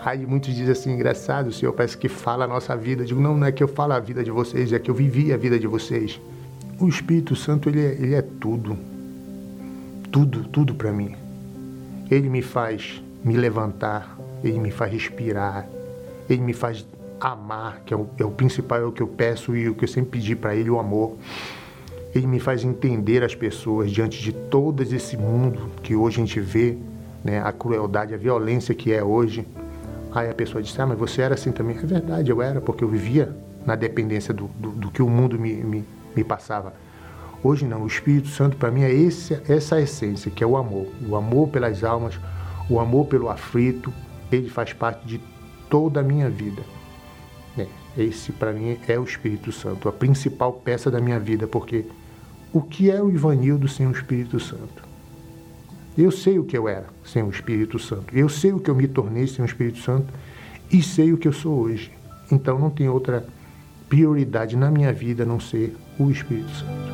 Aí muitos dizem assim, engraçado, o Senhor parece que fala a nossa vida. Eu digo, não, não é que eu falo a vida de vocês, é que eu vivi a vida de vocês. O Espírito Santo, ele é, ele é tudo. Tudo, tudo para mim. Ele me faz me levantar, ele me faz respirar, ele me faz amar, que é o, é o principal, é o que eu peço e o que eu sempre pedi para ele, o amor. Ele me faz entender as pessoas diante de todo esse mundo que hoje a gente vê, né, a crueldade, a violência que é hoje. Aí a pessoa disse, ah, mas você era assim também. É verdade, eu era, porque eu vivia na dependência do, do, do que o mundo me, me, me, passava. Hoje não, o Espírito Santo para mim é esse, essa essência, que é o amor. O amor pelas almas, o amor pelo aflito, ele faz parte de toda a minha vida. É. esse para mim é o Espírito Santo, a principal peça da minha vida, porque o que é o Ivanildo sem o Espírito Santo? Eu sei o que eu era sem o Espírito Santo. Eu sei o que eu me tornei sem o Espírito Santo e sei o que eu sou hoje. Então não tem outra prioridade na minha vida a não ser o Espírito Santo.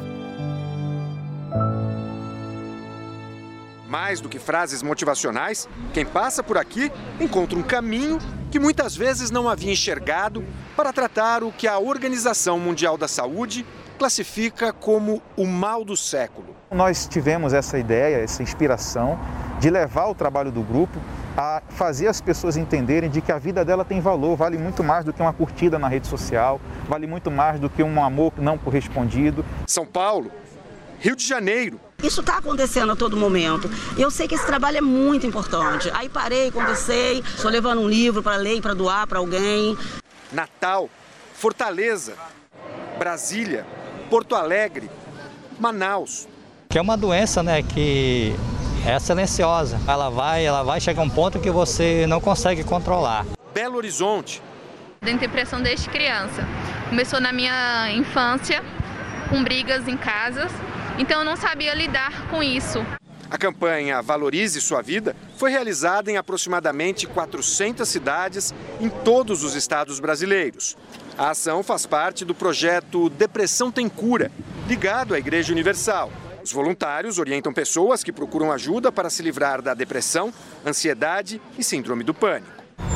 Mais do que frases motivacionais, quem passa por aqui encontra um caminho que muitas vezes não havia enxergado para tratar o que a Organização Mundial da Saúde classifica como o mal do século. Nós tivemos essa ideia, essa inspiração de levar o trabalho do grupo a fazer as pessoas entenderem de que a vida dela tem valor, vale muito mais do que uma curtida na rede social, vale muito mais do que um amor não correspondido. São Paulo, Rio de Janeiro. Isso está acontecendo a todo momento. Eu sei que esse trabalho é muito importante. Aí parei, conversei, estou levando um livro para ler, para doar para alguém. Natal, Fortaleza, Brasília, Porto Alegre, Manaus. Que é uma doença, né, que é silenciosa. Ela vai, ela vai chegar a um ponto que você não consegue controlar. Belo Horizonte. Tenho depressão desde criança. Começou na minha infância, com brigas em casas, então eu não sabia lidar com isso. A campanha Valorize Sua Vida foi realizada em aproximadamente 400 cidades em todos os estados brasileiros. A ação faz parte do projeto Depressão Tem Cura, ligado à Igreja Universal. Os voluntários orientam pessoas que procuram ajuda para se livrar da depressão, ansiedade e síndrome do pânico.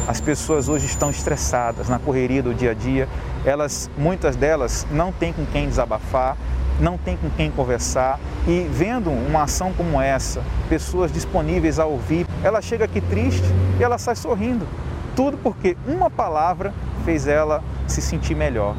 As pessoas hoje estão estressadas na correria do dia a dia. Elas, muitas delas, não têm com quem desabafar, não têm com quem conversar. E vendo uma ação como essa, pessoas disponíveis a ouvir, ela chega aqui triste e ela sai sorrindo. Tudo porque uma palavra fez ela se sentir melhor.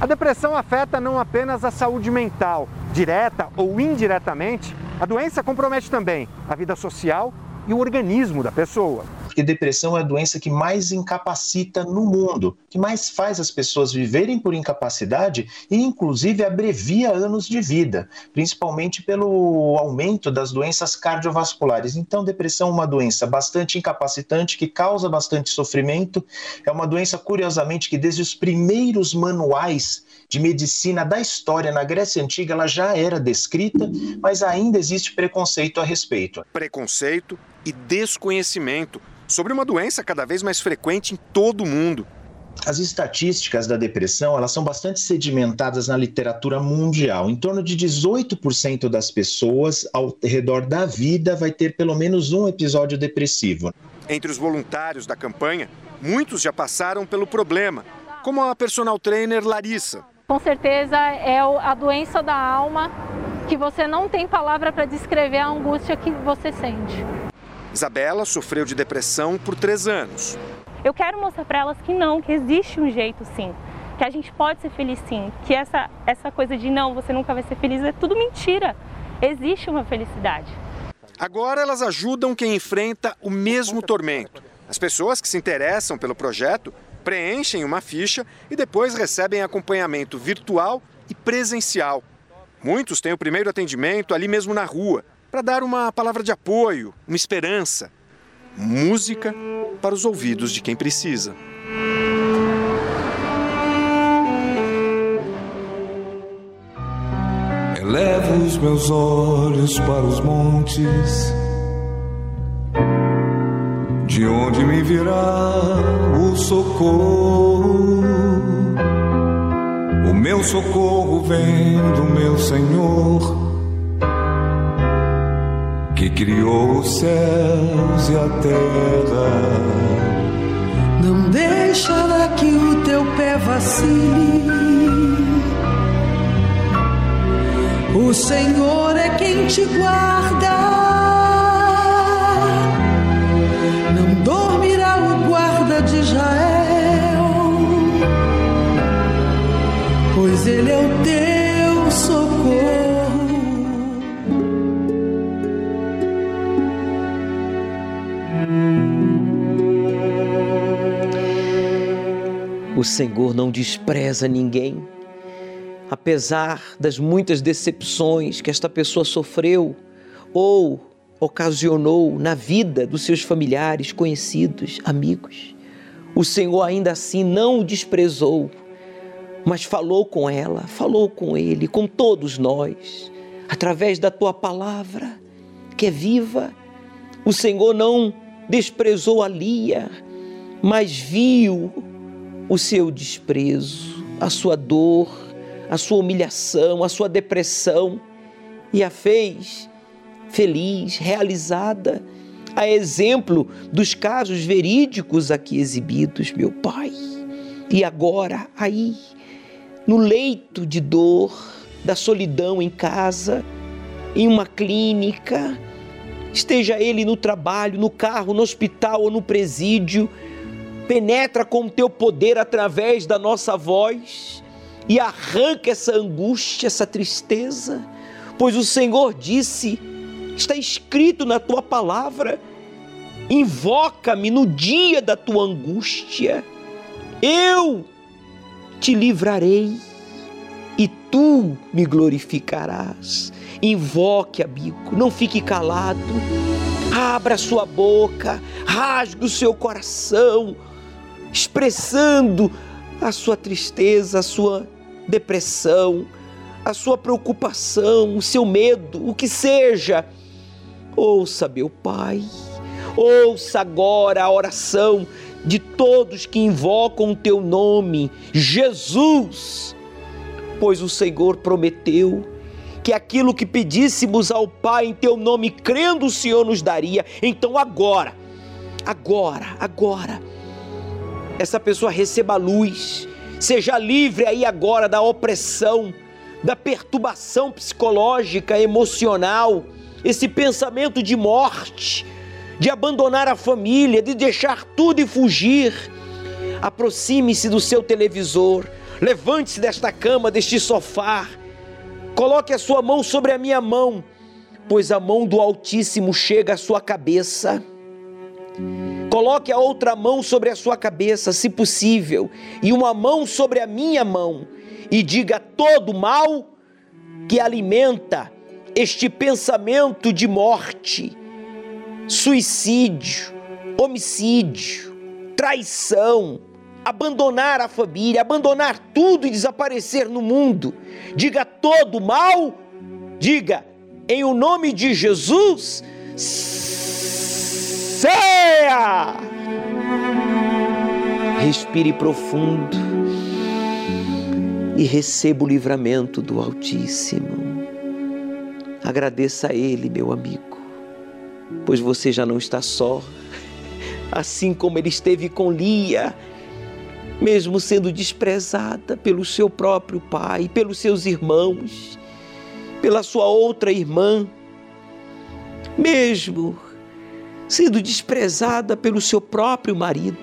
A depressão afeta não apenas a saúde mental, direta ou indiretamente, a doença compromete também a vida social e o organismo da pessoa porque depressão é a doença que mais incapacita no mundo, que mais faz as pessoas viverem por incapacidade e, inclusive, abrevia anos de vida, principalmente pelo aumento das doenças cardiovasculares. Então, depressão é uma doença bastante incapacitante, que causa bastante sofrimento, é uma doença, curiosamente, que desde os primeiros manuais de medicina da história na Grécia Antiga ela já era descrita, mas ainda existe preconceito a respeito. Preconceito e desconhecimento sobre uma doença cada vez mais frequente em todo o mundo. As estatísticas da depressão elas são bastante sedimentadas na literatura mundial. Em torno de 18% das pessoas ao redor da vida vai ter pelo menos um episódio depressivo. Entre os voluntários da campanha, muitos já passaram pelo problema, como a personal trainer Larissa. Com certeza é a doença da alma que você não tem palavra para descrever a angústia que você sente. Isabela sofreu de depressão por três anos. Eu quero mostrar para elas que não, que existe um jeito sim, que a gente pode ser feliz sim, que essa, essa coisa de não, você nunca vai ser feliz é tudo mentira. Existe uma felicidade. Agora elas ajudam quem enfrenta o mesmo tormento. As pessoas que se interessam pelo projeto preenchem uma ficha e depois recebem acompanhamento virtual e presencial. Muitos têm o primeiro atendimento ali mesmo na rua para dar uma palavra de apoio, uma esperança. Música para os ouvidos de quem precisa. Elevo os meus olhos para os montes, de onde me virá o socorro. O meu socorro vem do meu Senhor que criou os céus e a terra. Não deixará que o teu pé vacile. O Senhor é quem te guarda. Não dormirá o guarda de Israel, pois ele é o teu O Senhor não despreza ninguém. Apesar das muitas decepções que esta pessoa sofreu ou ocasionou na vida dos seus familiares, conhecidos, amigos, o Senhor ainda assim não o desprezou mas falou com ela, falou com ele, com todos nós, através da tua palavra, que é viva. O Senhor não desprezou a Lia, mas viu o seu desprezo, a sua dor, a sua humilhação, a sua depressão e a fez feliz, realizada, a exemplo dos casos verídicos aqui exibidos, meu Pai. E agora, aí, no leito de dor, da solidão em casa, em uma clínica, esteja ele no trabalho, no carro, no hospital ou no presídio, penetra com o teu poder através da nossa voz e arranca essa angústia, essa tristeza, pois o Senhor disse, está escrito na tua palavra, invoca-me no dia da tua angústia, eu te livrarei e tu me glorificarás. Invoque, amigo, não fique calado. Abra sua boca, rasgue o seu coração, expressando a sua tristeza, a sua depressão, a sua preocupação, o seu medo, o que seja. Ouça, meu Pai, ouça agora a oração de todos que invocam o teu nome, Jesus, pois o Senhor prometeu que aquilo que pedíssemos ao Pai em teu nome, crendo o Senhor nos daria. Então agora, agora, agora, essa pessoa receba luz, seja livre aí agora da opressão, da perturbação psicológica, emocional, esse pensamento de morte, de abandonar a família, de deixar tudo e fugir. Aproxime-se do seu televisor, levante-se desta cama, deste sofá, coloque a sua mão sobre a minha mão, pois a mão do Altíssimo chega à sua cabeça. Coloque a outra mão sobre a sua cabeça, se possível, e uma mão sobre a minha mão, e diga todo mal que alimenta este pensamento de morte suicídio, homicídio, traição, abandonar a família, abandonar tudo e desaparecer no mundo. Diga todo mal, diga em o nome de Jesus, ceia! Respire profundo e receba o livramento do Altíssimo. Agradeça a Ele, meu amigo pois você já não está só. Assim como ele esteve com Lia, mesmo sendo desprezada pelo seu próprio pai, pelos seus irmãos, pela sua outra irmã, mesmo sendo desprezada pelo seu próprio marido.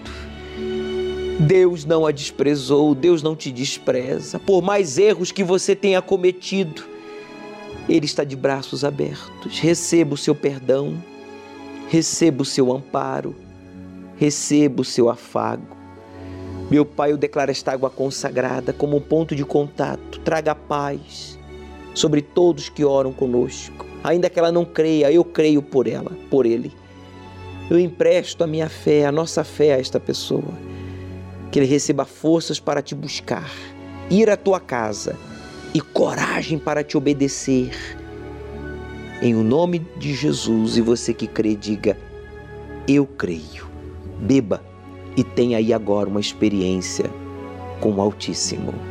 Deus não a desprezou, Deus não te despreza. Por mais erros que você tenha cometido, Ele está de braços abertos. Receba o seu perdão receba o seu amparo, receba o seu afago. Meu Pai, eu declaro esta água consagrada como um ponto de contato. Traga paz sobre todos que oram conosco. Ainda que ela não creia, eu creio por ela, por ele. Eu empresto a minha fé, a nossa fé a esta pessoa. Que ele receba forças para te buscar, ir à tua casa e coragem para te obedecer em o nome de Jesus. E você que crê, diga: Eu creio. Beba e tenha aí agora uma experiência com o Altíssimo.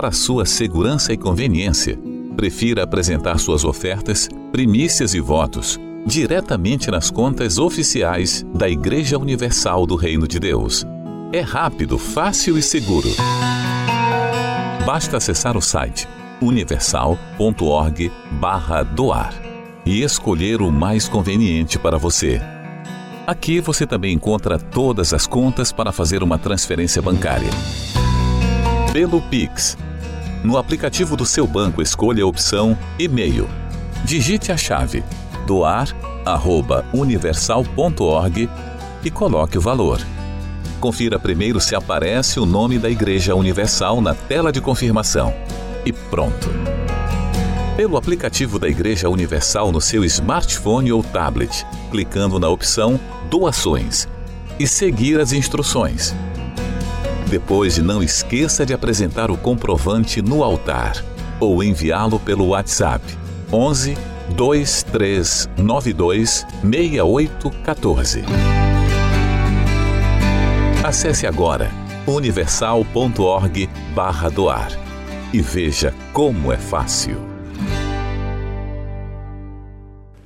Para sua segurança e conveniência, prefira apresentar suas ofertas, primícias e votos diretamente nas contas oficiais da Igreja Universal do Reino de Deus. É rápido, fácil e seguro. Basta acessar o site universal.org/doar e escolher o mais conveniente para você. Aqui você também encontra todas as contas para fazer uma transferência bancária. Pelo Pix. No aplicativo do seu banco, escolha a opção E-mail. Digite a chave doar@universal.org e coloque o valor. Confira primeiro se aparece o nome da Igreja Universal na tela de confirmação. E pronto. Pelo aplicativo da Igreja Universal no seu smartphone ou tablet, clicando na opção Doações e seguir as instruções. Depois, não esqueça de apresentar o comprovante no altar ou enviá-lo pelo WhatsApp 11 2392 6814. Acesse agora universal.org/doar e veja como é fácil.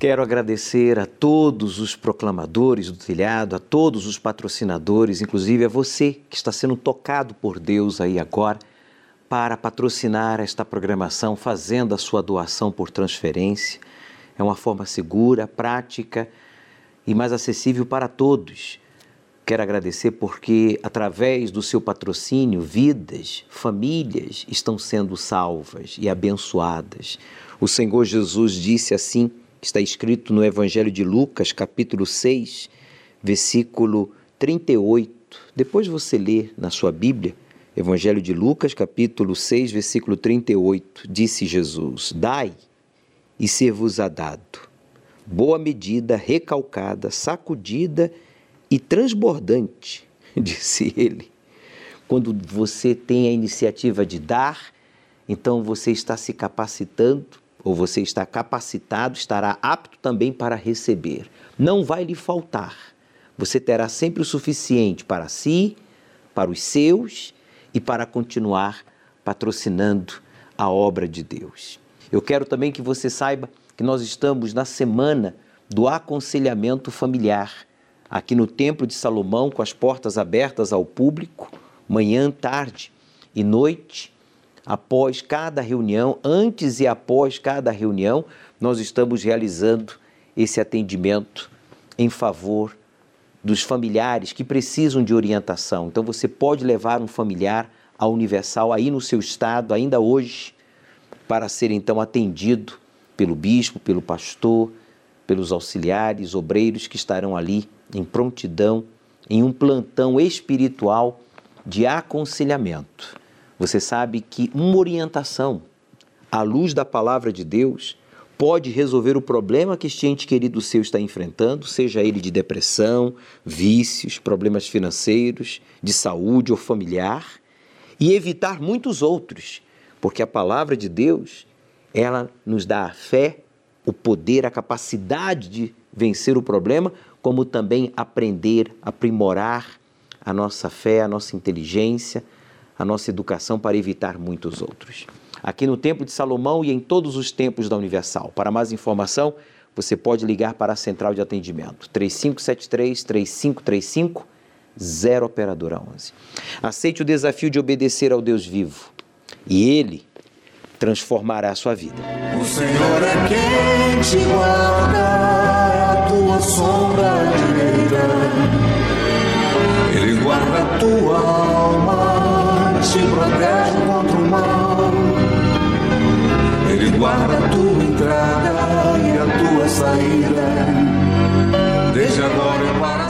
Quero agradecer a todos os proclamadores do telhado, a todos os patrocinadores, inclusive a você que está sendo tocado por Deus aí agora para patrocinar esta programação, fazendo a sua doação por transferência. É uma forma segura, prática e mais acessível para todos. Quero agradecer porque, através do seu patrocínio, vidas, famílias estão sendo salvas e abençoadas. O Senhor Jesus disse assim está escrito no Evangelho de Lucas, capítulo 6, versículo 38. Depois você lê na sua Bíblia, Evangelho de Lucas, capítulo 6, versículo 38. Disse Jesus: Dai e ser-vos-á dado. Boa medida, recalcada, sacudida e transbordante, disse ele. Quando você tem a iniciativa de dar, então você está se capacitando ou você está capacitado, estará apto também para receber. Não vai lhe faltar. Você terá sempre o suficiente para si, para os seus e para continuar patrocinando a obra de Deus. Eu quero também que você saiba que nós estamos na semana do aconselhamento familiar, aqui no Templo de Salomão, com as portas abertas ao público, manhã, tarde e noite após cada reunião, antes e após cada reunião, nós estamos realizando esse atendimento em favor dos familiares que precisam de orientação. Então você pode levar um familiar à Universal aí no seu estado, ainda hoje, para ser então atendido pelo bispo, pelo pastor, pelos auxiliares, obreiros que estarão ali em prontidão, em um plantão espiritual de aconselhamento. Você sabe que uma orientação à luz da palavra de Deus pode resolver o problema que este ente querido seu está enfrentando, seja ele de depressão, vícios, problemas financeiros, de saúde ou familiar, e evitar muitos outros, porque a palavra de Deus, ela nos dá a fé, o poder, a capacidade de vencer o problema, como também aprender, aprimorar a nossa fé, a nossa inteligência, a nossa educação para evitar muitos outros. Aqui no Templo de Salomão e em todos os templos da Universal. Para mais informação, você pode ligar para a central de atendimento 3573 3535 0 operadora 11. Aceite o desafio de obedecer ao Deus vivo e ele transformará a sua vida. O Senhor é quem te guarda a tua sombra direita. Ele guarda a tua te protege é contra o mal. Ele guarda a tua entrada e a tua saída. Desde agora para